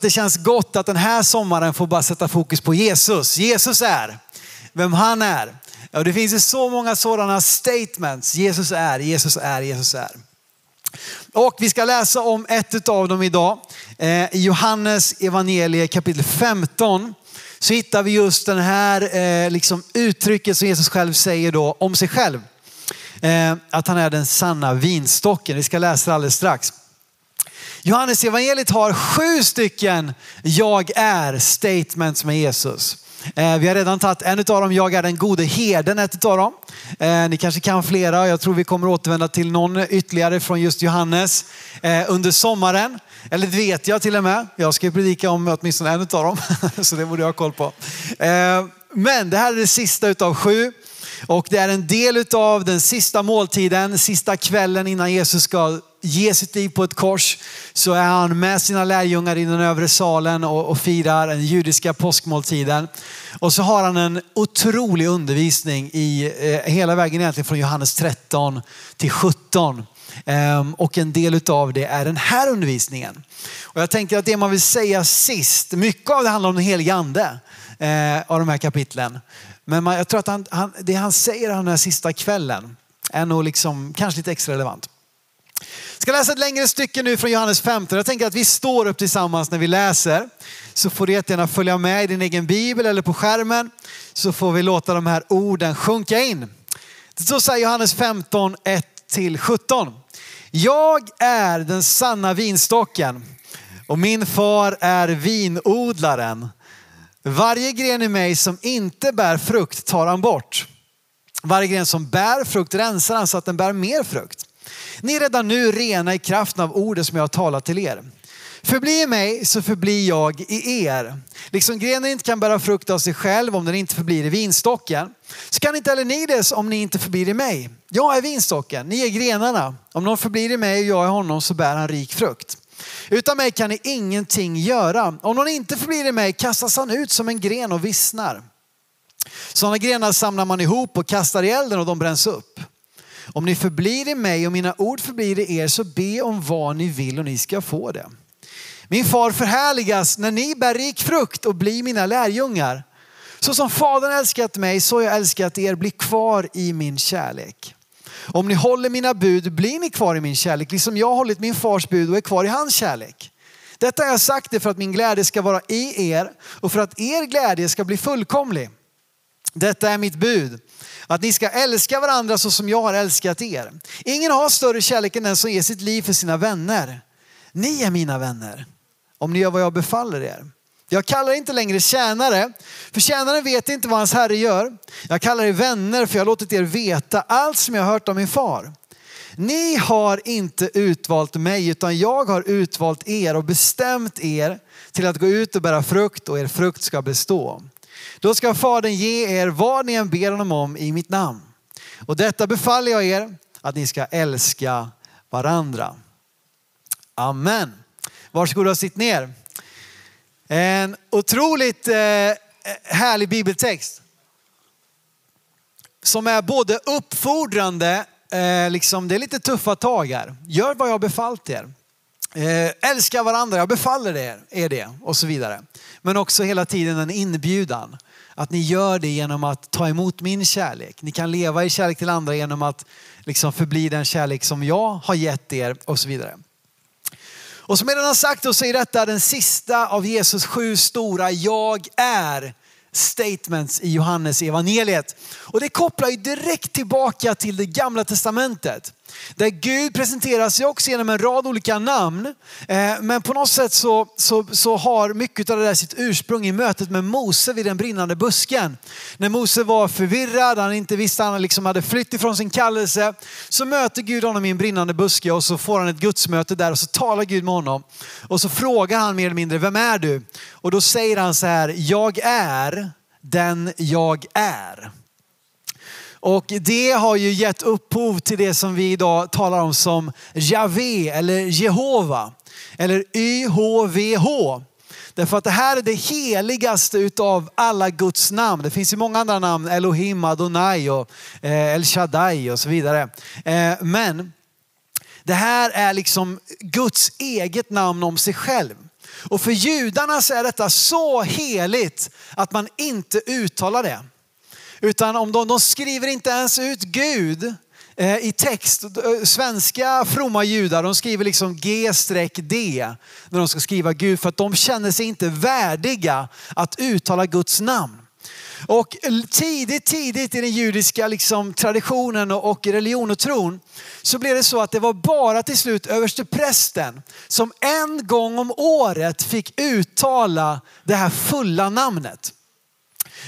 Det känns gott att den här sommaren får bara sätta fokus på Jesus. Jesus är vem han är. Ja, det finns ju så många sådana statements. Jesus är, Jesus är, Jesus är. Och vi ska läsa om ett av dem idag. I Johannes evangelie kapitel 15 så hittar vi just den här eh, liksom uttrycket som Jesus själv säger då om sig själv. Eh, att han är den sanna vinstocken. Vi ska läsa det alldeles strax. Johannes evangeliet har sju stycken jag är statements med Jesus. Eh, vi har redan tagit en av dem, jag är den gode herden, ett av dem. Eh, ni kanske kan flera, jag tror vi kommer återvända till någon ytterligare från just Johannes eh, under sommaren. Eller det vet jag till och med. Jag ska predika om åtminstone en av dem, så det borde jag ha koll på. Men det här är det sista utav sju. Och det är en del av den sista måltiden, sista kvällen innan Jesus ska ge sitt liv på ett kors. Så är han med sina lärjungar i den övre salen och, och firar den judiska påskmåltiden. Och så har han en otrolig undervisning i eh, hela vägen egentligen från Johannes 13 till 17. Ehm, och en del av det är den här undervisningen. Och jag tänker att det man vill säga sist, mycket av det handlar om den helige ande eh, av de här kapitlen. Men man, jag tror att han, han, det han säger den här sista kvällen är nog liksom, kanske lite extra relevant. Jag ska läsa ett längre stycke nu från Johannes 15. Jag tänker att vi står upp tillsammans när vi läser. Så får du jättegärna följa med i din egen bibel eller på skärmen. Så får vi låta de här orden sjunka in. Det står Så här Johannes 15, 1-17. Jag är den sanna vinstocken och min far är vinodlaren. Varje gren i mig som inte bär frukt tar han bort. Varje gren som bär frukt rensar han så att den bär mer frukt. Ni är redan nu rena i kraften av ordet som jag har talat till er. Förbli i mig så förblir jag i er. Liksom grenen inte kan bära frukt av sig själv om den inte förblir i vinstocken. Så kan inte heller ni det om ni inte förblir i mig. Jag är vinstocken, ni är grenarna. Om någon förblir i mig och jag i honom så bär han rik frukt. Utan mig kan ni ingenting göra. Om någon inte förblir i mig kastas han ut som en gren och vissnar. Sådana grenar samlar man ihop och kastar i elden och de bränns upp. Om ni förblir i mig och mina ord förblir i er så be om vad ni vill och ni ska få det. Min far förhärligas när ni bär rik frukt och blir mina lärjungar. Så som fadern älskat mig så har jag älskat er. Bli kvar i min kärlek. Om ni håller mina bud blir ni kvar i min kärlek, liksom jag har hållit min fars bud och är kvar i hans kärlek. Detta har jag sagt det för att min glädje ska vara i er och för att er glädje ska bli fullkomlig. Detta är mitt bud, att ni ska älska varandra så som jag har älskat er. Ingen har större kärlek än den som ger sitt liv för sina vänner. Ni är mina vänner om ni gör vad jag befaller er. Jag kallar inte längre tjänare, för tjänaren vet inte vad hans herre gör. Jag kallar er vänner, för jag har låtit er veta allt som jag har hört om min far. Ni har inte utvalt mig, utan jag har utvalt er och bestämt er till att gå ut och bära frukt och er frukt ska bestå. Då ska Fadern ge er vad ni än ber honom om i mitt namn. Och detta befaller jag er, att ni ska älska varandra. Amen. Varsågoda och sitt ner. En otroligt eh, härlig bibeltext. Som är både uppfordrande, eh, liksom, det är lite tuffa tag här. Gör vad jag har befallt er. Eh, älska varandra, jag befaller er, er det och så vidare. Men också hela tiden en inbjudan. Att ni gör det genom att ta emot min kärlek. Ni kan leva i kärlek till andra genom att liksom förbli den kärlek som jag har gett er och så vidare. Och som jag redan har sagt så är detta den sista av Jesus sju stora jag är statements i Johannes evangeliet. Och det kopplar ju direkt tillbaka till det gamla testamentet. Där Gud presenterar sig också genom en rad olika namn. Eh, men på något sätt så, så, så har mycket av det där sitt ursprung i mötet med Mose vid den brinnande busken. När Mose var förvirrad, han inte visste, han liksom hade flytt ifrån sin kallelse. Så möter Gud honom i en brinnande buske och så får han ett gudsmöte där och så talar Gud med honom. Och så frågar han mer eller mindre, vem är du? Och då säger han så här, jag är den jag är. Och det har ju gett upphov till det som vi idag talar om som Javé eller Jehova eller YHVH. Därför att det här är det heligaste utav alla Guds namn. Det finns ju många andra namn, Elohim, Adonai och eh, El Shaddai och så vidare. Eh, men det här är liksom Guds eget namn om sig själv. Och för judarna så är detta så heligt att man inte uttalar det. Utan om de, de skriver inte ens ut Gud eh, i text. Eh, svenska fromma judar de skriver liksom G-D när de ska skriva Gud för att de känner sig inte värdiga att uttala Guds namn. Och tidigt, tidigt i den judiska liksom, traditionen och religion och tron så blev det så att det var bara till slut överste prästen som en gång om året fick uttala det här fulla namnet.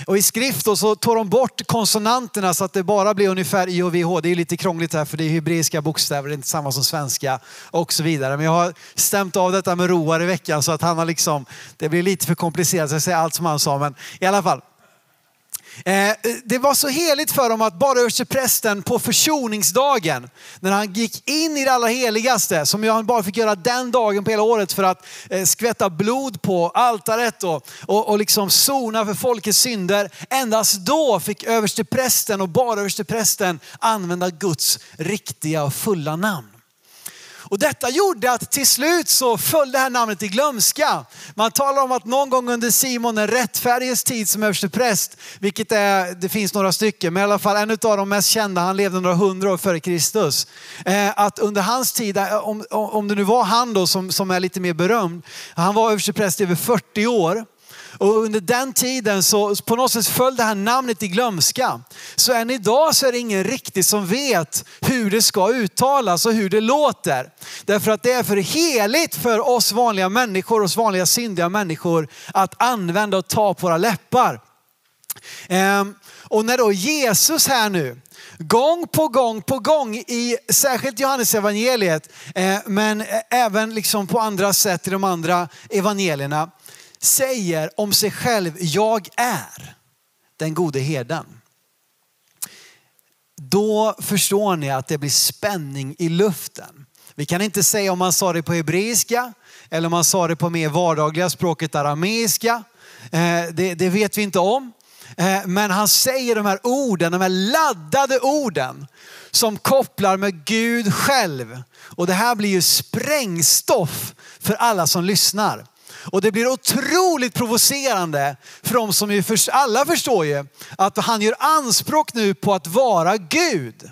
Och i skrift då så tar de bort konsonanterna så att det bara blir ungefär I och VH. Det är lite krångligt här för det är hebreiska bokstäver, det är inte samma som svenska och så vidare. Men jag har stämt av detta med Roar i veckan så att han har liksom, det blir lite för komplicerat så jag säger allt som han sa. Men i alla fall, Eh, eh, det var så heligt för dem att bara översteprästen på försoningsdagen, när han gick in i det allra heligaste, som han bara fick göra den dagen på hela året för att eh, skvätta blod på altaret och, och, och liksom sona för folkets synder. Endast då fick översteprästen och bara översteprästen använda Guds riktiga och fulla namn. Och detta gjorde att till slut så föll det här namnet i glömska. Man talar om att någon gång under Simon den rättfärdiges tid som överstepräst, vilket är, det finns några stycken, men i alla fall en av de mest kända, han levde några hundra år före Kristus. Eh, att under hans tid, eh, om, om det nu var han då som, som är lite mer berömd, han var överstepräst i över 40 år. Och under den tiden så på något sätt föll det här namnet i glömska. Så än idag så är det ingen riktigt som vet hur det ska uttalas och hur det låter. Därför att det är för heligt för oss vanliga människor, oss vanliga syndiga människor att använda och ta på våra läppar. Ehm, och när då Jesus här nu gång på gång på gång i särskilt Johannes evangeliet eh, men eh, även liksom på andra sätt i de andra evangelierna säger om sig själv, jag är den gode herden. Då förstår ni att det blir spänning i luften. Vi kan inte säga om man sa det på hebreiska eller om man sa det på mer vardagliga språket arameiska. Eh, det, det vet vi inte om. Eh, men han säger de här orden, de här laddade orden som kopplar med Gud själv. Och det här blir ju sprängstoff för alla som lyssnar. Och det blir otroligt provocerande för de som ju, för, alla förstår ju att han gör anspråk nu på att vara Gud.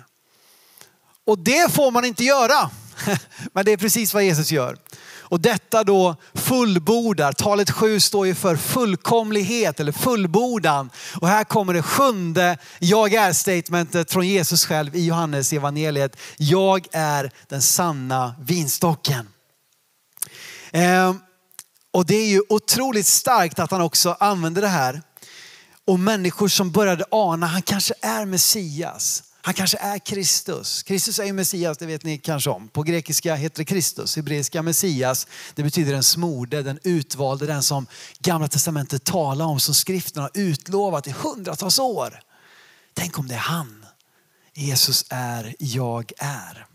Och det får man inte göra. Men det är precis vad Jesus gör. Och detta då fullbordar. Talet sju står ju för fullkomlighet eller fullbordan. Och här kommer det sjunde jag är statementet från Jesus själv i Johannes evangeliet. Jag är den sanna vinstocken. Ehm, och det är ju otroligt starkt att han också använder det här. Och människor som började ana, han kanske är Messias. Han kanske är Kristus. Kristus är ju Messias, det vet ni kanske om. På grekiska heter det Kristus, hebreiska Messias. Det betyder den smorde, den utvalde, den som gamla testamentet talar om, som skriften har utlovat i hundratals år. Tänk om det är han. Jesus är, jag är.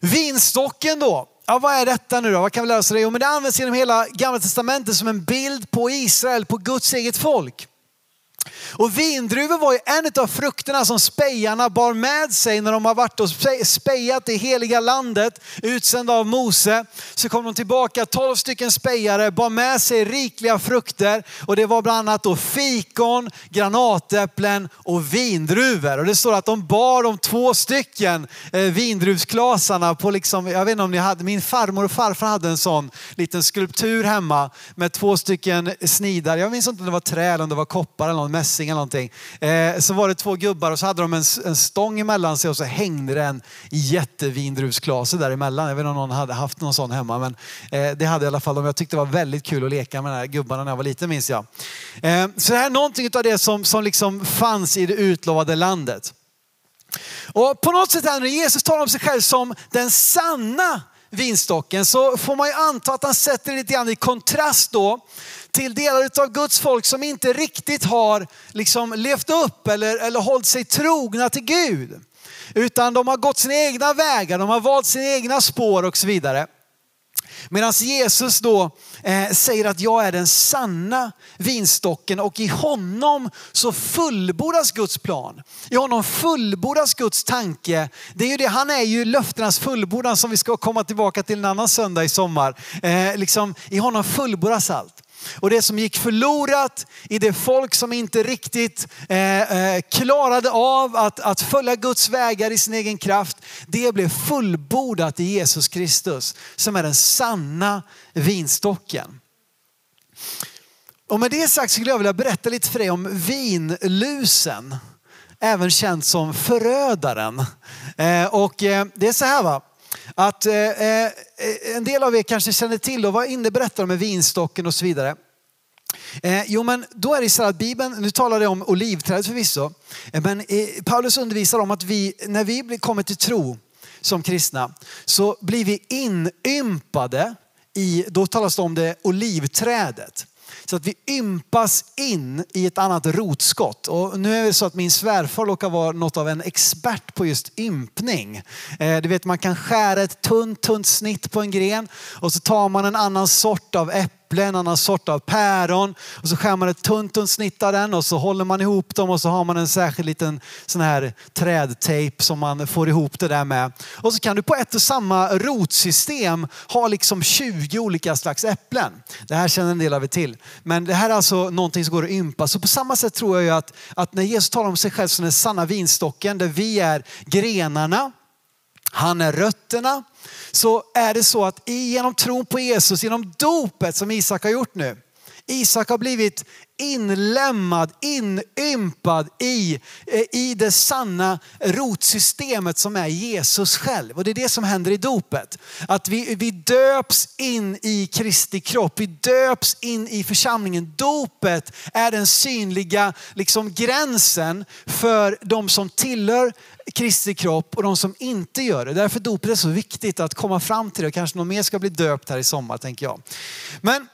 Vinstocken då, Ja, vad är detta nu då? Vad kan vi lära oss av det? Jo, men det används genom hela gamla testamentet som en bild på Israel, på Guds eget folk. Och vindruvor var ju en av frukterna som spejarna bar med sig när de har varit och spejat det heliga landet, utsända av Mose. Så kom de tillbaka, tolv stycken spejare, bar med sig rikliga frukter och det var bland annat då fikon, granatäpplen och vindruvor. Och det står att de bar de två stycken eh, vindruvsklasarna på liksom, jag vet inte om ni hade, min farmor och farfar hade en sån liten skulptur hemma med två stycken snidar. Jag minns inte om det var trä eller om det var koppar eller någon mässing eller någonting. Eh, så var det två gubbar och så hade de en, en stång emellan sig och så hängde det en jättevindruvsklase däremellan. Jag vet inte om någon hade haft någon sån hemma men eh, det hade i alla fall de. Jag tyckte det var väldigt kul att leka med de här gubbarna när jag var liten minns jag. Eh, så det här är någonting av det som, som liksom fanns i det utlovade landet. Och på något sätt här när Jesus talar om sig själv som den sanna vinstocken så får man ju anta att han sätter det lite grann i kontrast då till delar av Guds folk som inte riktigt har liksom levt upp eller, eller hållit sig trogna till Gud. Utan de har gått sina egna vägar, de har valt sina egna spår och så vidare. Medan Jesus då eh, säger att jag är den sanna vinstocken och i honom så fullbordas Guds plan. I honom fullbordas Guds tanke. Det är ju det, han är ju löftenas fullbordan som vi ska komma tillbaka till en annan söndag i sommar. Eh, liksom, I honom fullbordas allt. Och det som gick förlorat i det folk som inte riktigt eh, eh, klarade av att, att följa Guds vägar i sin egen kraft, det blev fullbordat i Jesus Kristus som är den sanna vinstocken. Och med det sagt skulle jag vilja berätta lite för dig om vinlusen, även känd som förödaren. Eh, och eh, det är så här va, att eh, eh, en del av er kanske känner till och vad innebär med vinstocken och så vidare. Eh, jo men då är det så att Bibeln, nu talar det om olivträdet förvisso, eh, men eh, Paulus undervisar om att vi, när vi kommer till tro som kristna så blir vi inympade i, då talas det om det olivträdet. Så att vi ympas in i ett annat rotskott. Och nu är det så att min svärfar råkar vara något av en expert på just ympning. Eh, du vet man kan skära ett tunt, tunt snitt på en gren och så tar man en annan sort av äpple äpple, en annan sort av päron. Och så skär man ett tunt, tunt snitt av den och så håller man ihop dem och så har man en särskild liten sån här trädtejp som man får ihop det där med. Och så kan du på ett och samma rotsystem ha liksom 20 olika slags äpplen. Det här känner en del av er till. Men det här är alltså någonting som går att ympa. Så på samma sätt tror jag ju att, att när Jesus talar om sig själv som den sanna vinstocken där vi är grenarna, han är rötterna så är det så att genom tron på Jesus, genom dopet som Isak har gjort nu. Isak har blivit inlämmad, inympad i, eh, i det sanna rotsystemet som är Jesus själv. Och det är det som händer i dopet. Att vi, vi döps in i Kristi kropp, vi döps in i församlingen. Dopet är den synliga liksom, gränsen för de som tillhör Kristi kropp och de som inte gör det. Därför dopet är så viktigt att komma fram till det. Kanske någon mer ska bli döpt här i sommar tänker jag. Men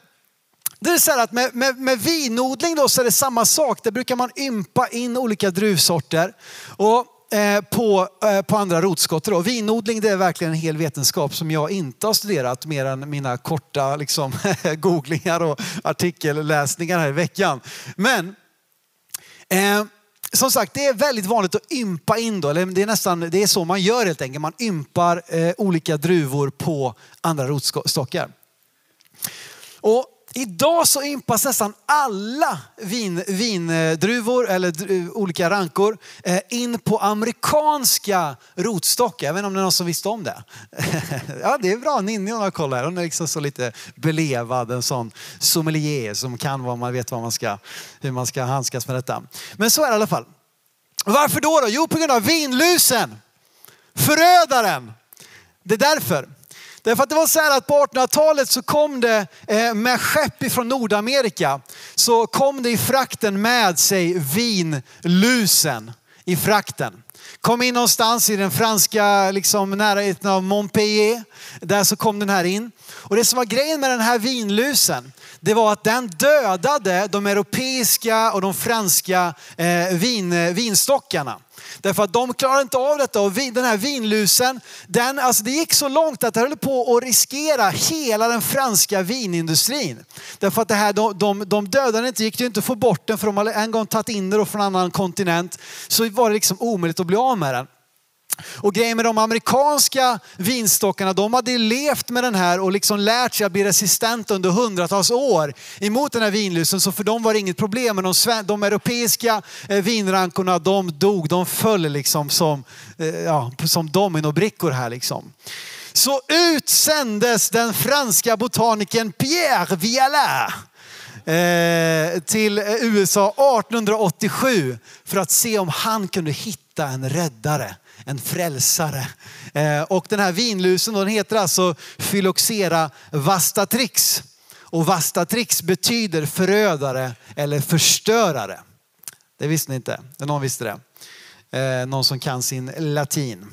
det är så här att med, med, med vinodling då så är det samma sak. Där brukar man ympa in olika druvsorter. Och eh, på, eh, på andra rotskott. Då. Vinodling det är verkligen en hel vetenskap som jag inte har studerat mer än mina korta liksom, googlingar och artikelläsningar här i veckan. Men eh, som sagt, det är väldigt vanligt att ympa in då, eller det är nästan det är så man gör helt enkelt. Man ympar eh, olika druvor på andra rotstockar. Och Idag så ympas nästan alla vin, vindruvor eller olika rankor eh, in på amerikanska rotstockar. Jag vet inte om det är någon som visste om det. Ja, det är bra. Ninni har koll här. Hon är liksom så lite belevad, en sån sommelier som kan vad man vet vad man ska, hur man ska handskas med detta. Men så är det i alla fall. Varför då? då? Jo, på grund av vinlusen. Förödaren. Det är därför. Därför att det var så här att på 1800-talet så kom det eh, med skepp ifrån Nordamerika så kom det i frakten med sig vinlusen i frakten. Kom in någonstans i den franska liksom, närheten av Montpellier. Där så kom den här in. Och det som var grejen med den här vinlusen, det var att den dödade de europeiska och de franska eh, vin, eh, vinstockarna. Därför att de klarade inte av detta och den här vinlusen, den, alltså det gick så långt att det höll på att riskera hela den franska vinindustrin. Därför att det här, de, de, de dödade inte, gick det inte att få bort den för de hade en gång tagit in den från en annan kontinent. Så var det liksom omöjligt att bli av med den. Och grejen med de amerikanska vinstockarna, de hade levt med den här och liksom lärt sig att bli resistenta under hundratals år emot den här vinlusen. Så för dem var det inget problem. Men de, de europeiska eh, vinrankorna, de dog, de föll liksom som, eh, ja, som dominobrickor här liksom. Så utsändes den franska botanikern Pierre Viala eh, till USA 1887 för att se om han kunde hitta en räddare en frälsare. Eh, och den här vinlusen den heter alltså Phylloxera vastatrix. Och vastatrix betyder förödare eller förstörare. Det visste ni inte, någon visste det. Eh, någon som kan sin latin.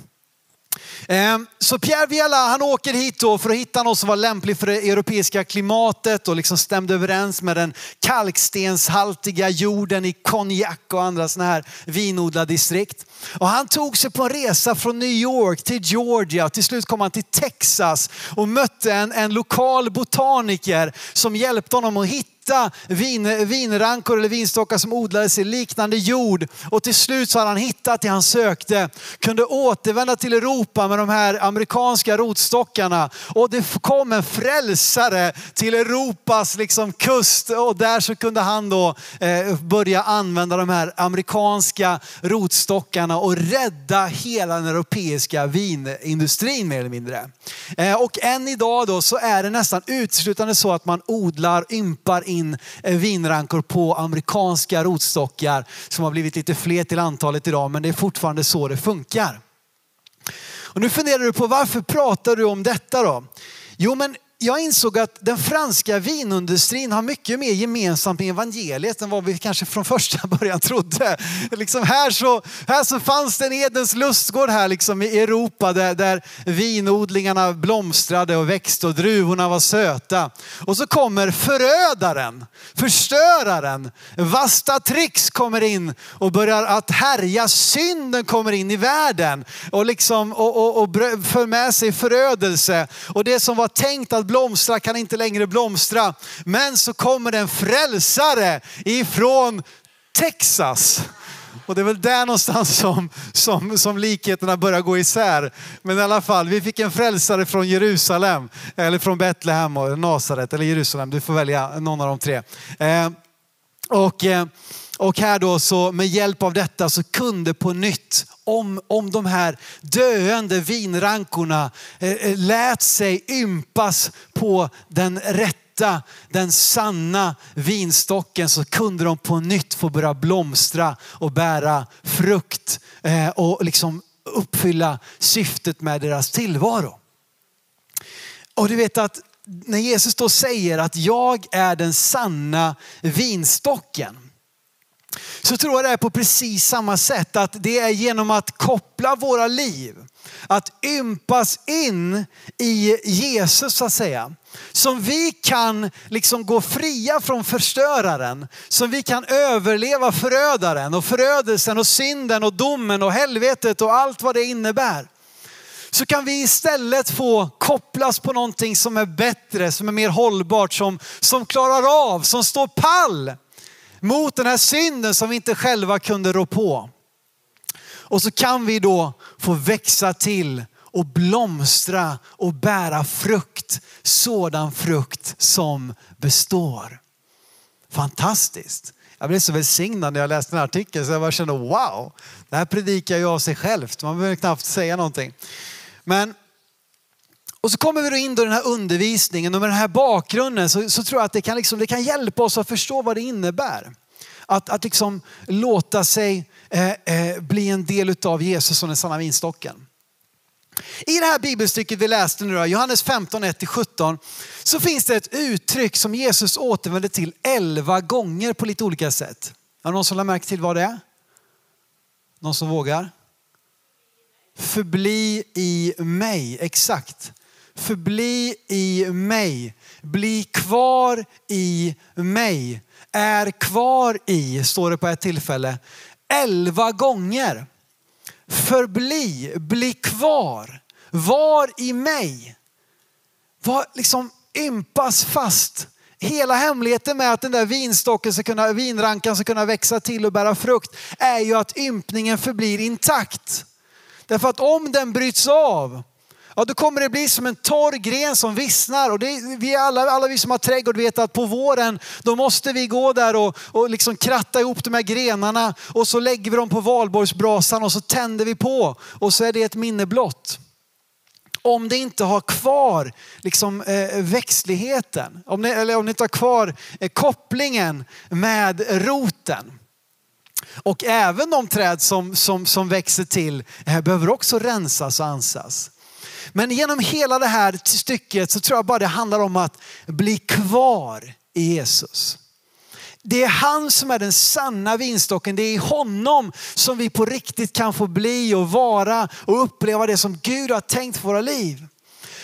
Ehm, så Pierre Viala han åker hit då för att hitta något som var lämpligt för det europeiska klimatet och liksom stämde överens med den kalkstenshaltiga jorden i konjak och andra sådana här vinodlardistrikt. Och han tog sig på en resa från New York till Georgia. Till slut kom han till Texas och mötte en, en lokal botaniker som hjälpte honom att hitta hitta vin, vinrankor eller vinstockar som odlades i liknande jord. Och till slut så hade han hittat det han sökte. Kunde återvända till Europa med de här amerikanska rotstockarna. Och det kom en frälsare till Europas liksom kust. Och där så kunde han då eh, börja använda de här amerikanska rotstockarna och rädda hela den europeiska vinindustrin mer eller mindre. Eh, och än idag då så är det nästan uteslutande så att man odlar, ympar in in vinrankor på amerikanska rotstockar som har blivit lite fler till antalet idag, men det är fortfarande så det funkar. Och nu funderar du på varför pratar du om detta då? Jo, men jag insåg att den franska vinindustrin har mycket mer gemensamt med evangeliet än vad vi kanske från första början trodde. Liksom här, så, här så fanns det en Edens lustgård här liksom i Europa där, där vinodlingarna blomstrade och växte och druvorna var söta. Och så kommer förödaren, förstöraren, Vasta Trix kommer in och börjar att härja. Synden kommer in i världen och, liksom, och, och, och för med sig förödelse. Och det som var tänkt att blomstra kan inte längre blomstra. Men så kommer det en frälsare ifrån Texas. Och det är väl där någonstans som, som, som likheterna börjar gå isär. Men i alla fall, vi fick en frälsare från Jerusalem, eller från Betlehem och Nasaret eller Jerusalem. Du får välja någon av de tre. Eh, och, eh, och här då så med hjälp av detta så kunde på nytt om, om de här döende vinrankorna eh, eh, lät sig ympas på den rätta, den sanna vinstocken så kunde de på nytt få börja blomstra och bära frukt eh, och liksom uppfylla syftet med deras tillvaro. Och du vet att när Jesus då säger att jag är den sanna vinstocken så tror jag det är på precis samma sätt. Att det är genom att koppla våra liv, att ympas in i Jesus så att säga. Som vi kan liksom gå fria från förstöraren. Som vi kan överleva förödaren och förödelsen och synden och domen och helvetet och allt vad det innebär så kan vi istället få kopplas på någonting som är bättre, som är mer hållbart, som, som klarar av, som står pall mot den här synden som vi inte själva kunde rå på. Och så kan vi då få växa till och blomstra och bära frukt. Sådan frukt som består. Fantastiskt. Jag blev så välsignad när jag läste den här artikeln så jag bara kände wow, det här predikar ju av sig självt. Man behöver knappt säga någonting. Men och så kommer vi då in i den här undervisningen och med den här bakgrunden så, så tror jag att det kan, liksom, det kan hjälpa oss att förstå vad det innebär. Att, att liksom låta sig eh, eh, bli en del av Jesus som den sanna vinstocken. I det här bibelstycket vi läste nu, då, Johannes 15, 1-17, så finns det ett uttryck som Jesus återvänder till 11 gånger på lite olika sätt. Har någon som har märke till vad det är? Någon som vågar? Förbli i mig, exakt. Förbli i mig. Bli kvar i mig. Är kvar i, står det på ett tillfälle, elva gånger. Förbli, bli kvar, var i mig. Var liksom ympas fast. Hela hemligheten med att den där vinstocken ska kunna, vinrankan ska kunna växa till och bära frukt är ju att ympningen förblir intakt. Därför att om den bryts av, ja då kommer det bli som en torr gren som vissnar. Och det, vi alla, alla vi som har trädgård vet att på våren då måste vi gå där och, och liksom kratta ihop de här grenarna och så lägger vi dem på valborgsbrasan och så tänder vi på och så är det ett minne blott. Om det inte har kvar liksom, eh, växtligheten, om det, eller om det inte har kvar eh, kopplingen med roten. Och även de träd som, som, som växer till eh, behöver också rensas och ansas. Men genom hela det här stycket så tror jag bara det handlar om att bli kvar i Jesus. det är han som är den sanna vinstocken. Det är i honom som vi på riktigt kan få bli och vara och uppleva det som Gud har tänkt för våra liv.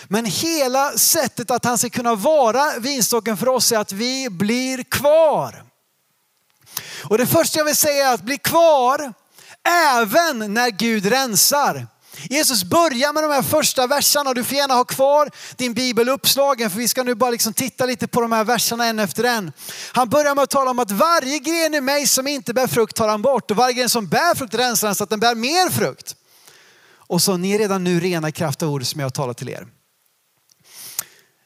Men hela sättet att han ska kunna vara vinstocken för oss är att vi blir kvar. Och det första jag vill säga är att bli kvar även när Gud rensar. Jesus börjar med de här första verserna. och Du får gärna ha kvar din bibel uppslagen för vi ska nu bara liksom titta lite på de här verserna en efter en. Han börjar med att tala om att varje gren i mig som inte bär frukt tar han bort och varje gren som bär frukt rensar han så att den bär mer frukt. Och så ni är redan nu rena i kraft av ordet som jag har talat till er.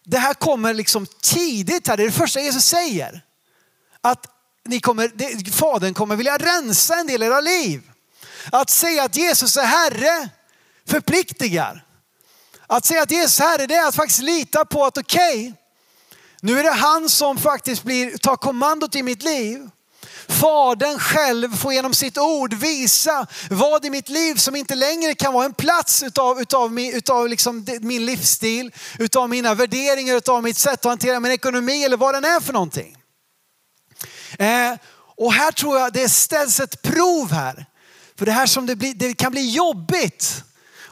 Det här kommer liksom tidigt här, det är det första Jesus säger. Att ni kommer, det, Fadern kommer vilja rensa en del av era liv. Att säga att Jesus är Herre förpliktigar. Att säga att Jesus är Herre det är att faktiskt lita på att okej, okay, nu är det han som faktiskt blir, tar kommandot i mitt liv. Fadern själv får genom sitt ord visa vad i mitt liv som inte längre kan vara en plats utav, utav, utav liksom min livsstil, utav mina värderingar, utav mitt sätt att hantera min ekonomi eller vad den är för någonting. Eh, och här tror jag det ställs ett prov här. För det här som det, blir, det kan bli jobbigt.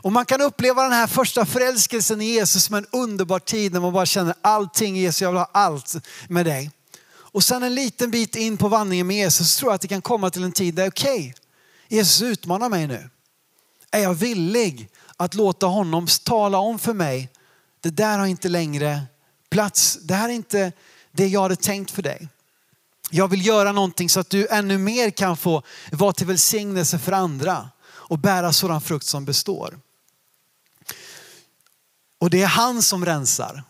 Och man kan uppleva den här första förälskelsen i Jesus som en underbar tid när man bara känner allting Jesus, jag vill ha allt med dig. Och sen en liten bit in på vandringen med Jesus så tror jag att det kan komma till en tid där okej, okay, Jesus utmanar mig nu. Är jag villig att låta honom tala om för mig, det där har inte längre plats. Det här är inte det jag hade tänkt för dig. Jag vill göra någonting så att du ännu mer kan få vara till välsignelse för andra och bära sådan frukt som består. Och det är han som rensar.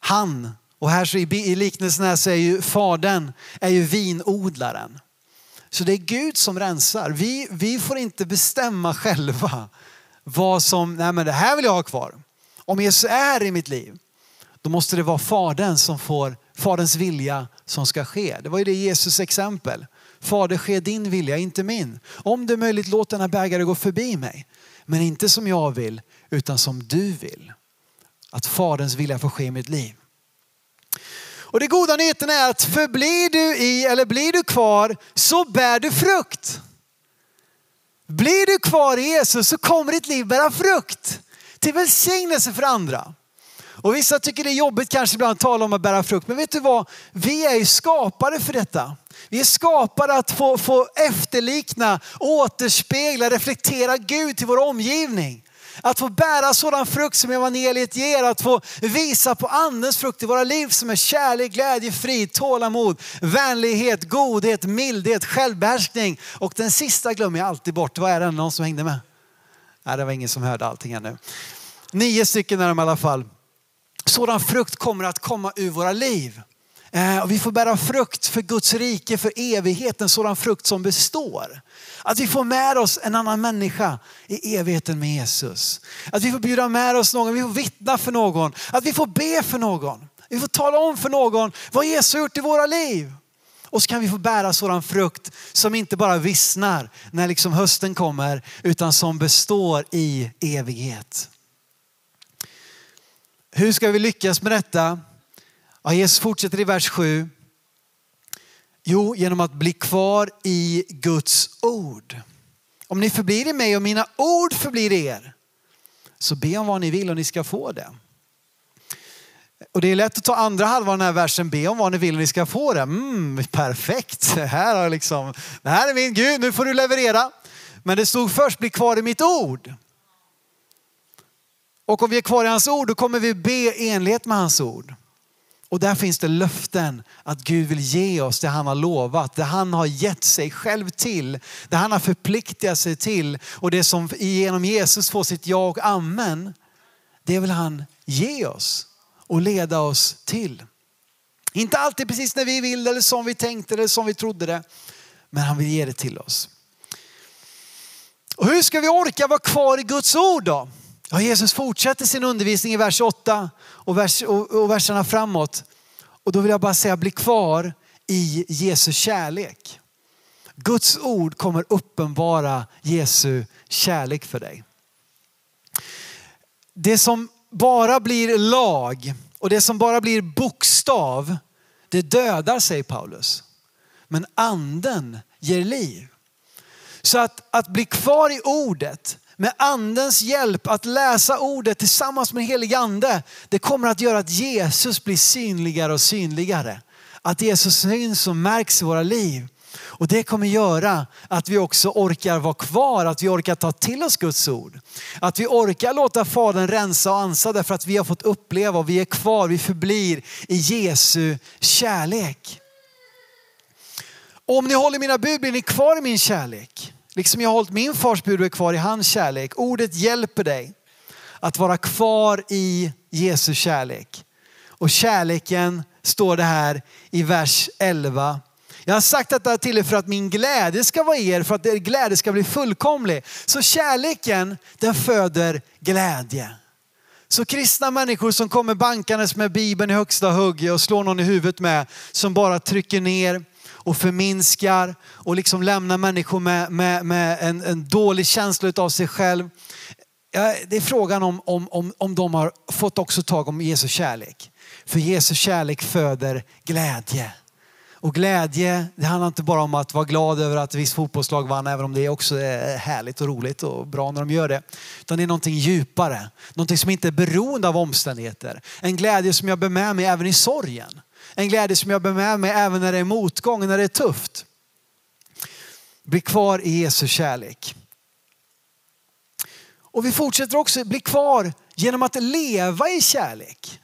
Han. Och här så i liknelsen här så är ju fadern är ju vinodlaren. Så det är Gud som rensar. Vi, vi får inte bestämma själva vad som, nej men det här vill jag ha kvar. Om Jesus är i mitt liv, då måste det vara fadern som får, faderns vilja som ska ske. Det var ju det Jesus exempel. Fader ske din vilja, inte min. Om det är möjligt låt denna bägare gå förbi mig. Men inte som jag vill, utan som du vill. Att Faderns vilja får ske i mitt liv. Och det goda nyheten är att förblir du i eller blir du kvar så bär du frukt. Blir du kvar i Jesus så kommer ditt liv bära frukt till välsignelse för andra. Och vissa tycker det är jobbigt kanske ibland att tala om att bära frukt. Men vet du vad? Vi är ju skapade för detta. Vi är skapade att få, få efterlikna, återspegla, reflektera Gud till vår omgivning. Att få bära sådan frukt som evangeliet ger, att få visa på andens frukt i våra liv som är kärlek, glädje, frid, tålamod, vänlighet, godhet, mildhet, självbehärskning. Och den sista glömmer jag alltid bort. Vad är det? Någon som hängde med? Nej, det var ingen som hörde allting ännu. Nio stycken är de i alla fall. Sådan frukt kommer att komma ur våra liv. Eh, och vi får bära frukt för Guds rike, för evigheten, sådan frukt som består. Att vi får med oss en annan människa i evigheten med Jesus. Att vi får bjuda med oss någon, vi får vittna för någon, att vi får be för någon. Vi får tala om för någon vad Jesus har gjort i våra liv. Och så kan vi få bära sådan frukt som inte bara vissnar när liksom hösten kommer utan som består i evighet. Hur ska vi lyckas med detta? Ja, Jesus fortsätter i vers 7. Jo, genom att bli kvar i Guds ord. Om ni förblir i mig och mina ord förblir i er, så be om vad ni vill och ni ska få det. Och det är lätt att ta andra halvan av den här versen, be om vad ni vill och ni ska få det. Mm, perfekt, här, har liksom, det här är min Gud, nu får du leverera. Men det stod först, bli kvar i mitt ord. Och om vi är kvar i hans ord, då kommer vi be i enlighet med hans ord. Och där finns det löften att Gud vill ge oss det han har lovat, det han har gett sig själv till, det han har förpliktigat sig till och det som genom Jesus får sitt ja och amen. Det vill han ge oss och leda oss till. Inte alltid precis när vi vill eller som vi tänkte eller som vi trodde det. Men han vill ge det till oss. Och hur ska vi orka vara kvar i Guds ord då? Ja, Jesus fortsätter sin undervisning i vers 8 och, vers, och, och verserna framåt. Och då vill jag bara säga, bli kvar i Jesu kärlek. Guds ord kommer uppenbara Jesu kärlek för dig. Det som bara blir lag och det som bara blir bokstav, det dödar, säger Paulus. men anden ger liv. Så att, att bli kvar i ordet, med andens hjälp att läsa ordet tillsammans med helig ande, det kommer att göra att Jesus blir synligare och synligare. Att Jesus syns och märks i våra liv. Och det kommer göra att vi också orkar vara kvar, att vi orkar ta till oss Guds ord. Att vi orkar låta Fadern rensa och ansa därför att vi har fått uppleva och vi är kvar, vi förblir i Jesu kärlek. Om ni håller mina bud blir ni kvar i min kärlek. Liksom jag har hållit min fars bud och är kvar i hans kärlek. Ordet hjälper dig att vara kvar i Jesu kärlek. Och kärleken står det här i vers 11. Jag har sagt detta till er för att min glädje ska vara er, för att er glädje ska bli fullkomlig. Så kärleken den föder glädje. Så kristna människor som kommer bankandes med Bibeln i högsta hugg och slår någon i huvudet med, som bara trycker ner och förminskar och liksom lämnar människor med, med, med en, en dålig känsla av sig själv. Det är frågan om, om, om, om de har fått också tag om Jesu kärlek. För Jesu kärlek föder glädje. Och glädje, det handlar inte bara om att vara glad över att ett visst fotbollslag vann, även om det också är härligt och roligt och bra när de gör det. Utan det är någonting djupare, någonting som inte är beroende av omständigheter. En glädje som jag bär med mig även i sorgen. En glädje som jag bär med mig även när det är motgång, när det är tufft. Bli kvar i Jesu kärlek. Och vi fortsätter också bli kvar genom att leva i kärlek.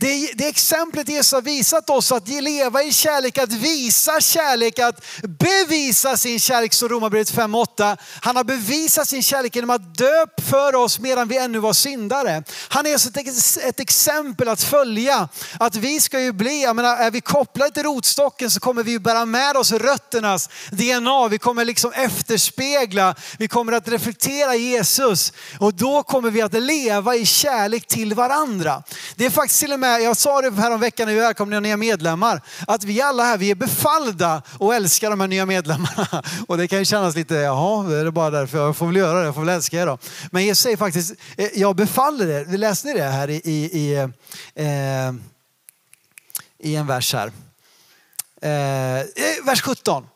Det, det exemplet Jesus har visat oss att leva i kärlek, att visa kärlek, att bevisa sin kärlek, som Romarbrevet 5.8. Han har bevisat sin kärlek genom att dö för oss medan vi ännu var syndare. Han är alltså ett, ett exempel att följa. Att vi ska ju bli, jag menar, är vi kopplade till rotstocken så kommer vi ju bära med oss rötternas DNA. Vi kommer liksom efterspegla, vi kommer att reflektera Jesus och då kommer vi att leva i kärlek till varandra. Det är faktiskt till och med med, jag sa det här om veckan när vi välkomnade nya medlemmar, att vi alla här, vi är befallda och älskar de här nya medlemmarna. Och det kan ju kännas lite, jaha, är det bara därför jag får väl göra det, jag får väl älska er då. Men Jesus säger faktiskt, eh, jag befaller er. Vi läste det här i, i, i, eh, i en vers här. Eh, eh vers 17.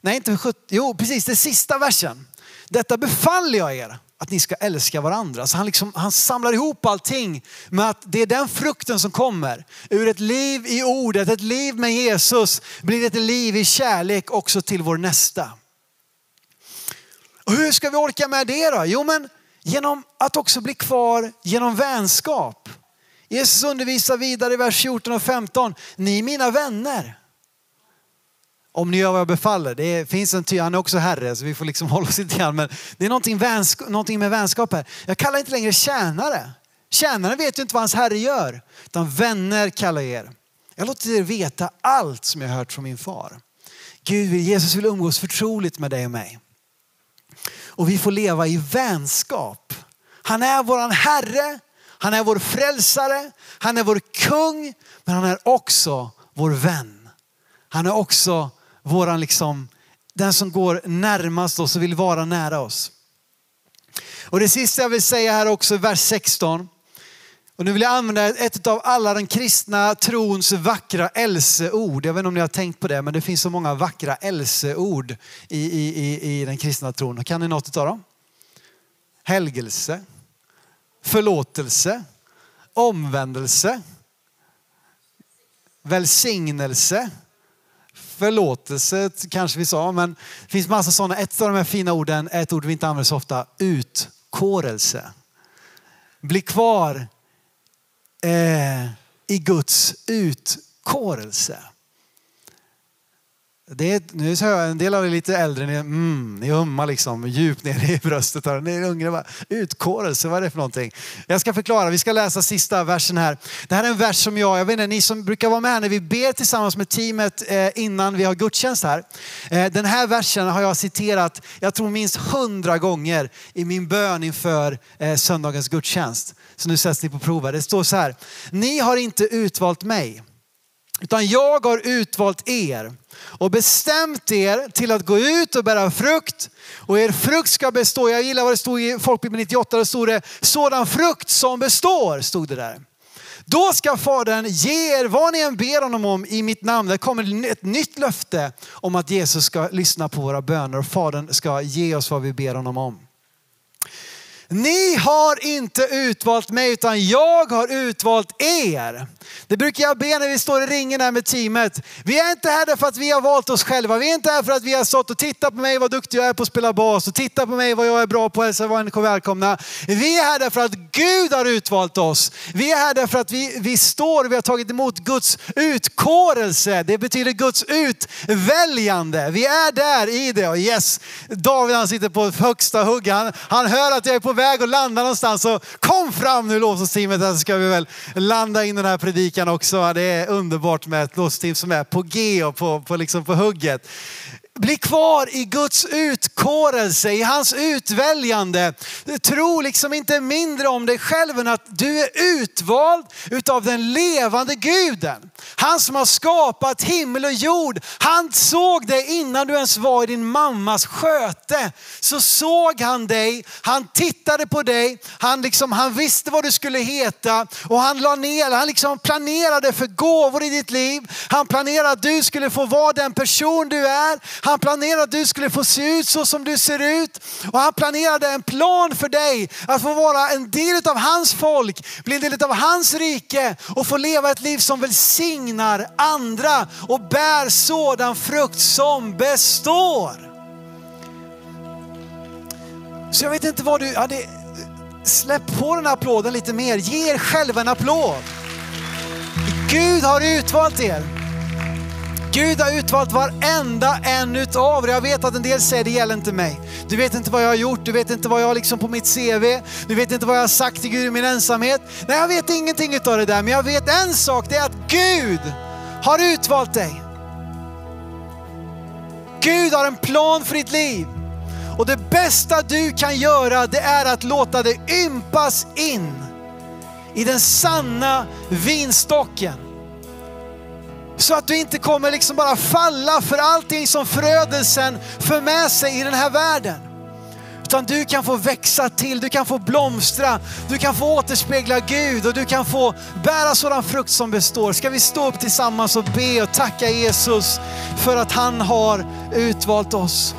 Nej, inte 17. Jo, precis, det sista versen. Detta befaller jag er att ni ska älska varandra. Så han, liksom, han samlar ihop allting med att det är den frukten som kommer. Ur ett liv i ordet, ett liv med Jesus blir det ett liv i kärlek också till vår nästa. Och hur ska vi orka med det då? Jo men genom att också bli kvar genom vänskap. Jesus undervisar vidare i vers 14 och 15. Ni är mina vänner om ni gör vad jag befaller. Det finns en ty, han är också herre så vi får liksom hålla oss lite grann. Men det är någonting, vänsk, någonting med vänskap här. Jag kallar inte längre tjänare. Tjänaren vet ju inte vad hans herre gör. Utan vänner kallar jag er. Jag låter er veta allt som jag hört från min far. Gud, Jesus vill umgås förtroligt med dig och mig. Och vi får leva i vänskap. Han är våran herre, han är vår frälsare, han är vår kung, men han är också vår vän. Han är också våran liksom, den som går närmast oss och vill vara nära oss. Och det sista jag vill säga här också, vers 16. Och nu vill jag använda ett av alla den kristna trons vackra älseord. Jag vet inte om ni har tänkt på det, men det finns så många vackra älseord i, i, i, i den kristna tron. Kan ni något av dem? Helgelse, förlåtelse, omvändelse, välsignelse, förlåtelse kanske vi sa, men det finns massa sådana. Ett av de här fina orden är ett ord vi inte använder så ofta. Utkårelse. Bli kvar eh, i Guds utkårelse. Det är, nu hör jag en del av er lite äldre, ni, mm, ni ummar liksom djupt ner i bröstet. Här. Ni är unga, bara, utkårelse, vad är det för någonting? Jag ska förklara, vi ska läsa sista versen här. Det här är en vers som jag, jag vet inte, ni som brukar vara med när vi ber tillsammans med teamet eh, innan vi har gudstjänst här. Eh, den här versen har jag citerat, jag tror minst hundra gånger i min bön inför eh, söndagens gudstjänst. Så nu sätts ni på prov Det står så här, ni har inte utvalt mig, utan jag har utvalt er och bestämt er till att gå ut och bära frukt. Och er frukt ska bestå. Jag gillar vad det stod i Folkbibeln 98. Där stod det sådan frukt som består. Stod det där. Då ska Fadern ge er vad ni än ber honom om i mitt namn. Det kommer ett nytt löfte om att Jesus ska lyssna på våra böner och Fadern ska ge oss vad vi ber honom om. Ni har inte utvalt mig utan jag har utvalt er. Det brukar jag be när vi står i ringen här med teamet. Vi är inte här därför att vi har valt oss själva. Vi är inte här för att vi har stått och tittat på mig vad duktig jag är på att spela bas och titta på mig vad jag är bra på att hälsa människor välkomna. Vi är här därför att Gud har utvalt oss. Vi är här därför att vi, vi står och vi har tagit emot Guds utkårelse. Det betyder Guds utväljande. Vi är där i det. Och yes, David han sitter på högsta hugg. Han, han hör att jag är på väg och landa någonstans. Så kom fram nu lovsångsteamet så ska vi väl landa in den här predikan också. Det är underbart med ett lovsångsteam som är på G och på, på, liksom på hugget. Bli kvar i Guds utkårelse, i hans utväljande. Tro liksom inte mindre om dig själv än att du är utvald utav den levande guden. Han som har skapat himmel och jord. Han såg dig innan du ens var i din mammas sköte. Så såg han dig, han tittade på dig, han, liksom, han visste vad du skulle heta och han la ner, han liksom planerade för gåvor i ditt liv. Han planerade att du skulle få vara den person du är. Han planerade att du skulle få se ut så som du ser ut. Och han planerade en plan för dig att få vara en del av hans folk, bli en del av hans rike och få leva ett liv som välsignar andra och bär sådan frukt som består. Så jag vet inte vad du, ja, det, släpp på den här applåden lite mer. Ge er själva en applåd. Gud har utvalt er. Gud har utvalt varenda en utav er. Jag vet att en del säger det gäller inte mig. Du vet inte vad jag har gjort, du vet inte vad jag har liksom på mitt CV, du vet inte vad jag har sagt till Gud i min ensamhet. Nej, jag vet ingenting utav det där, men jag vet en sak, det är att Gud har utvalt dig. Gud har en plan för ditt liv. Och det bästa du kan göra det är att låta det ympas in i den sanna vinstocken. Så att du inte kommer liksom bara falla för allting som förödelsen för med sig i den här världen. Utan du kan få växa till, du kan få blomstra, du kan få återspegla Gud och du kan få bära sådan frukt som består. Ska vi stå upp tillsammans och be och tacka Jesus för att han har utvalt oss.